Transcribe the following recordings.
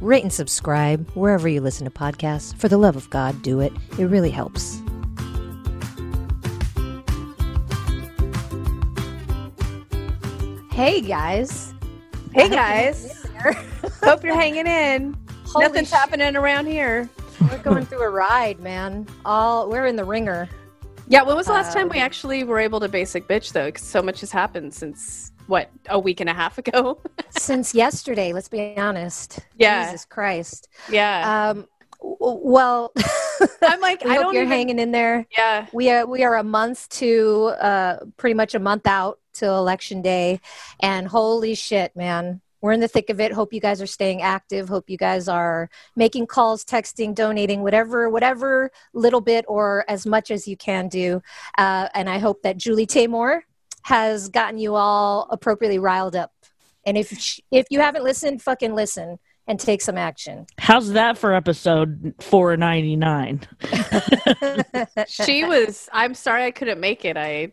rate and subscribe wherever you listen to podcasts. For the love of God, do it. It really helps. Hey guys. Hey guys. Hope you're hanging in. Holy Nothing's sh- happening around here. We're going through a ride, man. All we're in the ringer. Yeah, when was the last time Um, we actually were able to basic bitch though? Because so much has happened since what a week and a half ago. Since yesterday, let's be honest. Yeah. Jesus Christ. yeah, Um w- well I'm like I hope don't you're even. hanging in there. Yeah, We are we are a month to uh, pretty much a month out till election day, and holy shit, man, we're in the thick of it. Hope you guys are staying active. Hope you guys are making calls, texting, donating, whatever, whatever little bit or as much as you can do. Uh, and I hope that Julie Taymor has gotten you all appropriately riled up. And if if you haven't listened, fucking listen and take some action. How's that for episode 499? she was. I'm sorry I couldn't make it. I,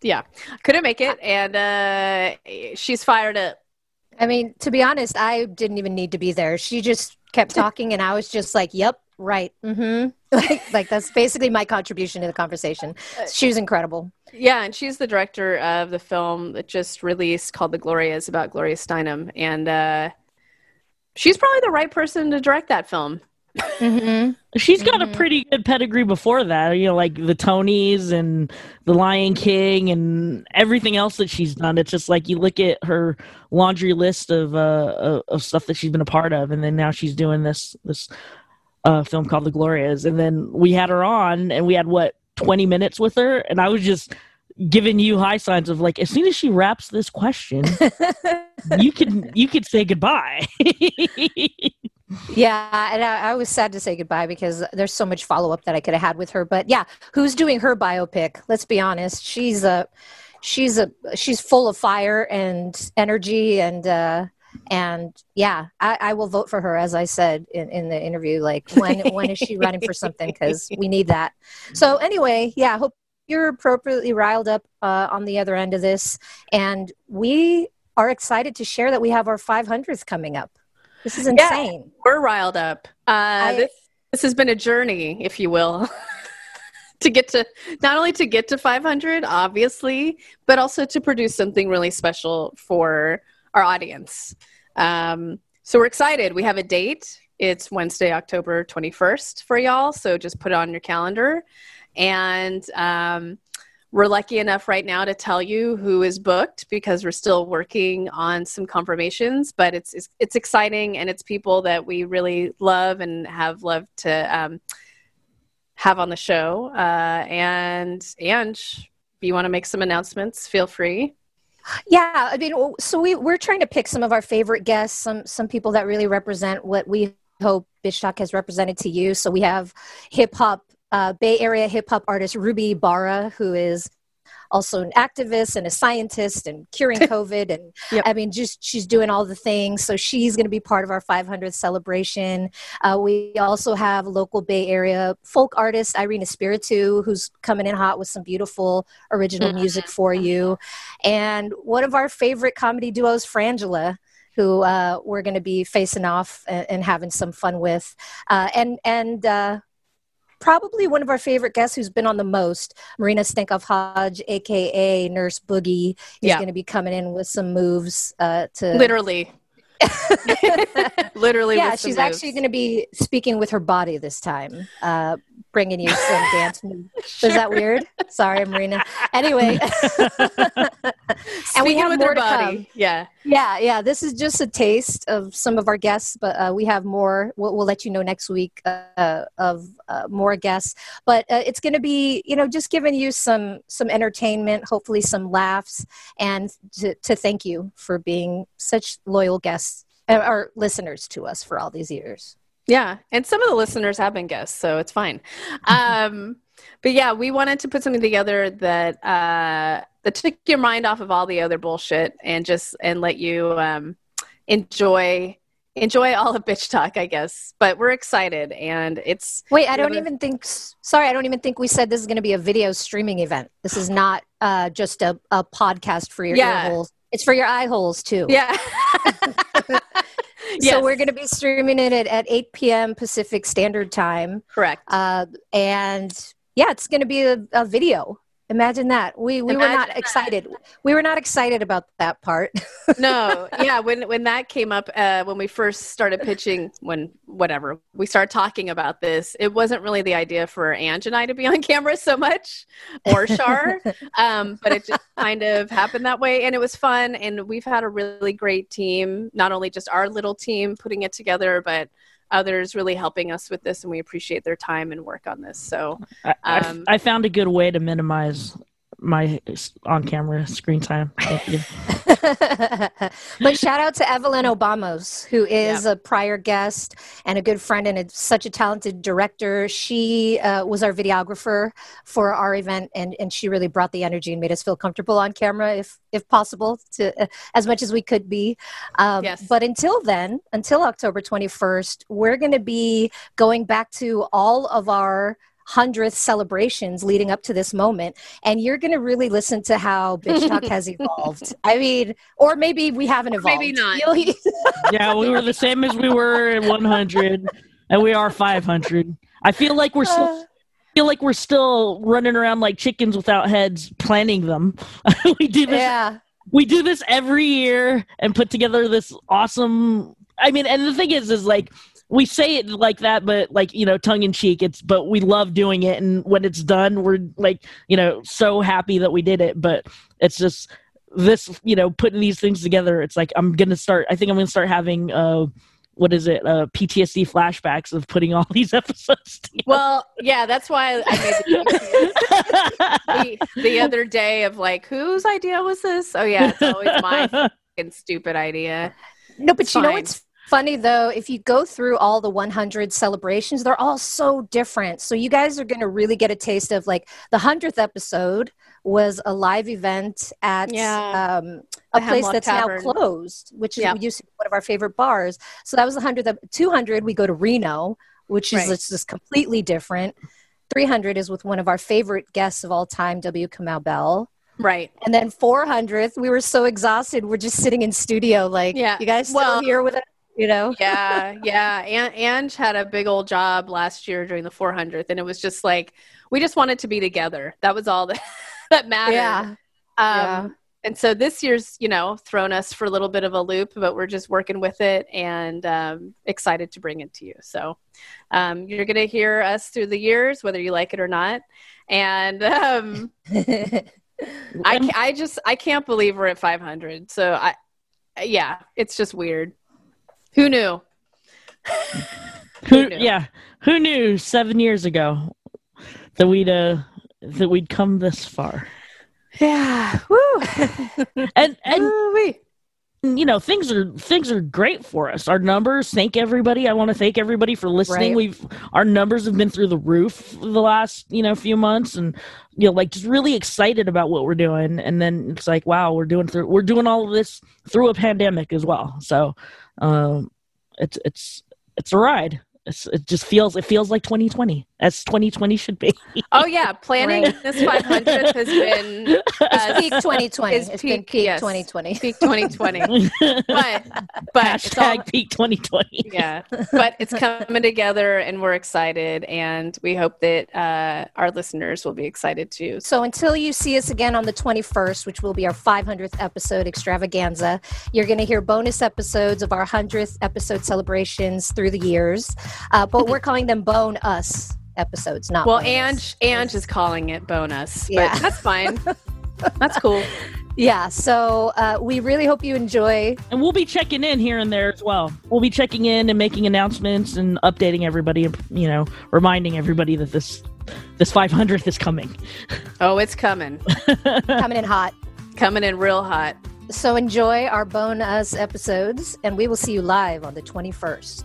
yeah, couldn't make it, and uh she's fired up. I mean, to be honest, I didn't even need to be there. She just kept talking, and I was just like, "Yep, right, mm-hmm." Like, like that's basically my contribution to the conversation. She was incredible. Yeah, and she's the director of the film that just released called The Glorias about Gloria Steinem, and uh she's probably the right person to direct that film. Mm-hmm. She's got Mhm. a pretty good pedigree before that, you know, like the Tonys and the Lion King and everything else that she's done. It's just like you look at her laundry list of uh of, of stuff that she's been a part of, and then now she's doing this this uh film called The Glorias, and then we had her on, and we had what twenty minutes with her, and I was just giving you high signs of like as soon as she wraps this question, you could you could say goodbye. Yeah, and I, I was sad to say goodbye because there's so much follow up that I could have had with her. But yeah, who's doing her biopic? Let's be honest. She's a, she's a, she's full of fire and energy and. uh and yeah, I, I will vote for her, as I said in, in the interview. Like, when when is she running for something? Because we need that. So anyway, yeah, hope you're appropriately riled up uh, on the other end of this, and we are excited to share that we have our 500th coming up. This is Yeah. insane. We're riled up. Uh, this, this has been a journey, if you will, to get to not only to get to 500, obviously, but also to produce something really special for our audience. Um, so we're excited. We have a date. It's Wednesday, October 21st for y'all. So just put it on your calendar. And um, we're lucky enough right now to tell you who is booked because we're still working on some confirmations, but it's it's, it's exciting and it's people that we really love and have loved to um, have on the show. Uh, and Ange, if you want to make some announcements, feel free. Yeah, I mean, so we we're trying to pick some of our favorite guests, some some people that really represent what we hope Bitch has represented to you. So we have hip hop, uh, Bay Area hip hop artist Ruby Ibarra, who is also an activist and a scientist and curing COVID. And Yep. I mean, just she's doing all the things. So she's going to be part of our 500th celebration. Uh, we also have local Bay Area folk artist Irina Spiritu, who's coming in hot with some beautiful original music for you. And one of our favorite comedy duos, Frangela, who uh, we're going to be facing off and, and having some fun with. Uh, and and uh, probably one of our favorite guests who's been on the most, Marina Stankoff Hodge, aka Nurse Boogie, is Yeah. going to be coming in with some moves uh, to Literally. Literally. yeah, she's moves. actually going to be speaking with her body this time, uh, bringing you some dance moves. Is that weird? Sorry, Marina. Anyway, and we Speaking have with more her body. come. Yeah. Yeah, yeah. This is just a taste of some of our guests, but uh, we have more. We'll, we'll let you know next week uh, of uh, more guests. But uh, it's going to be, you know, just giving you some some entertainment, hopefully some laughs, and to, to thank you for being such loyal guests uh, or listeners to us for all these years. Yeah, and some of the listeners have been guests, so it's fine. Um, but yeah, we wanted to put something together that uh, that took your mind off of all the other bullshit and just and let you um, enjoy enjoy all of bitch talk, I guess. But we're excited, and it's Wait, I don't even think. Sorry, I don't even think we said this is going to be a video streaming event. This is not uh, just a, a podcast for your Yeah. ear holes. It's for your eye holes too. yeah. So Yes. we're going to be streaming it at, at 8 p.m. Pacific Standard Time. correct. Uh, and yeah, it's going to be a, a video. Imagine that. We we were not that. excited. We were not excited about that part. no yeah when when that came up uh, when we first started pitching when whatever we started talking about this it wasn't really the idea for Ange and I to be on camera so much or Shar um, but it just kind of happened that way and it was fun and we've had a really great team not only just our little team putting it together but others really helping us with this and we appreciate their time and work on this. So I, I- Um, I found a good way to minimize my on camera screen time. Thank you. but shout out to Evelyn Obamos, who is a prior guest and a good friend and a, such a talented director. She uh, was our videographer for our event, and, and she really brought the energy and made us feel comfortable on camera, if if possible, to uh, as much as we could be. Um, Yes. But until then, until October twenty first, we're going to be going back to all of our. 100th celebrations leading up to this moment and you're going to really listen to how bitch talk has evolved i mean or maybe we haven't evolved maybe not. Yeah, we were the same as we were at 100, and we are 500. I feel like we're still. Uh, feel like we're still running around like chickens without heads planning them we do this yeah we do this every year and put together this awesome i mean and the thing is is like we say it like that but like you know tongue in cheek it's but we love doing it and when it's done we're like you know so happy that we did it but it's just this you know putting these things together it's like i'm gonna start i think i'm gonna start having uh what is it uh ptsd flashbacks of putting all these episodes together. well yeah that's why i made the the, the other day of like whose idea was this oh yeah it's always my fucking stupid idea no but It's you know fine. Funny though if you go through all the 100 celebrations they're all so different so you guys are going to really get a taste of like the 100th episode was a live event at Yeah. um, a The place Hemlock that's Tavern. now closed which is Yeah. used to be one of our favorite bars so that was the 100th 200 we go to reno which is Right. just just completely different 300 is with one of our favorite guests of all time w kamau bell right And then 400th, we were so exhausted. We're just sitting in studio, like, Yeah. you guys still Well- here with us? You know? yeah yeah and Ange had a big old job last year during the 400th and it was just like we just wanted to be together that was all that that mattered Yeah. um Yeah. and so this year's you know thrown us for a little bit of a loop but we're just working with it and um, excited to bring it to you so um, you're going to hear us through the years whether you like it or not and um, I, I just i can't believe we're at 500 so i yeah it's just weird who knew Who, Who knew? yeah, who knew seven years ago that we'd uh that we'd come this far? yeah woo And and Woo-wee. You know things are things are great for us. Our numbers. Thank everybody. I want to thank everybody for listening. Right. We've our numbers have been through the roof the last you know few months, and you know like just really excited about what we're doing. And then it's like wow, we're doing through we're doing all of this through a pandemic as well. So um, it's it's it's a ride. It's, it just feels it feels like 2020 as 2020 should be. oh yeah planning Right. this 500th has been uh, peak 2020. Is It's peak, peak yes. 2020. peak 2020 but but it's all, Hashtag peak 2020. yeah but it's coming together and we're excited and we hope that uh, our listeners will be excited too So until you see us again on the 21st, which will be our 500th episode extravaganza, you're going to hear bonus episodes of our 100th episode celebrations through the years. Uh, but we're calling them Bone Us episodes, not well bonus. Ange Ange is calling it bonus Yeah. but that's fine that's cool Yeah. So uh, we really hope you enjoy. And we'll be checking in here and there as well. We'll be checking in and making announcements and updating everybody, you know, reminding everybody that this this 500th is coming. oh it's coming Coming in hot. coming in real hot So enjoy our Bone Us episodes, and we will see you live on the 21st.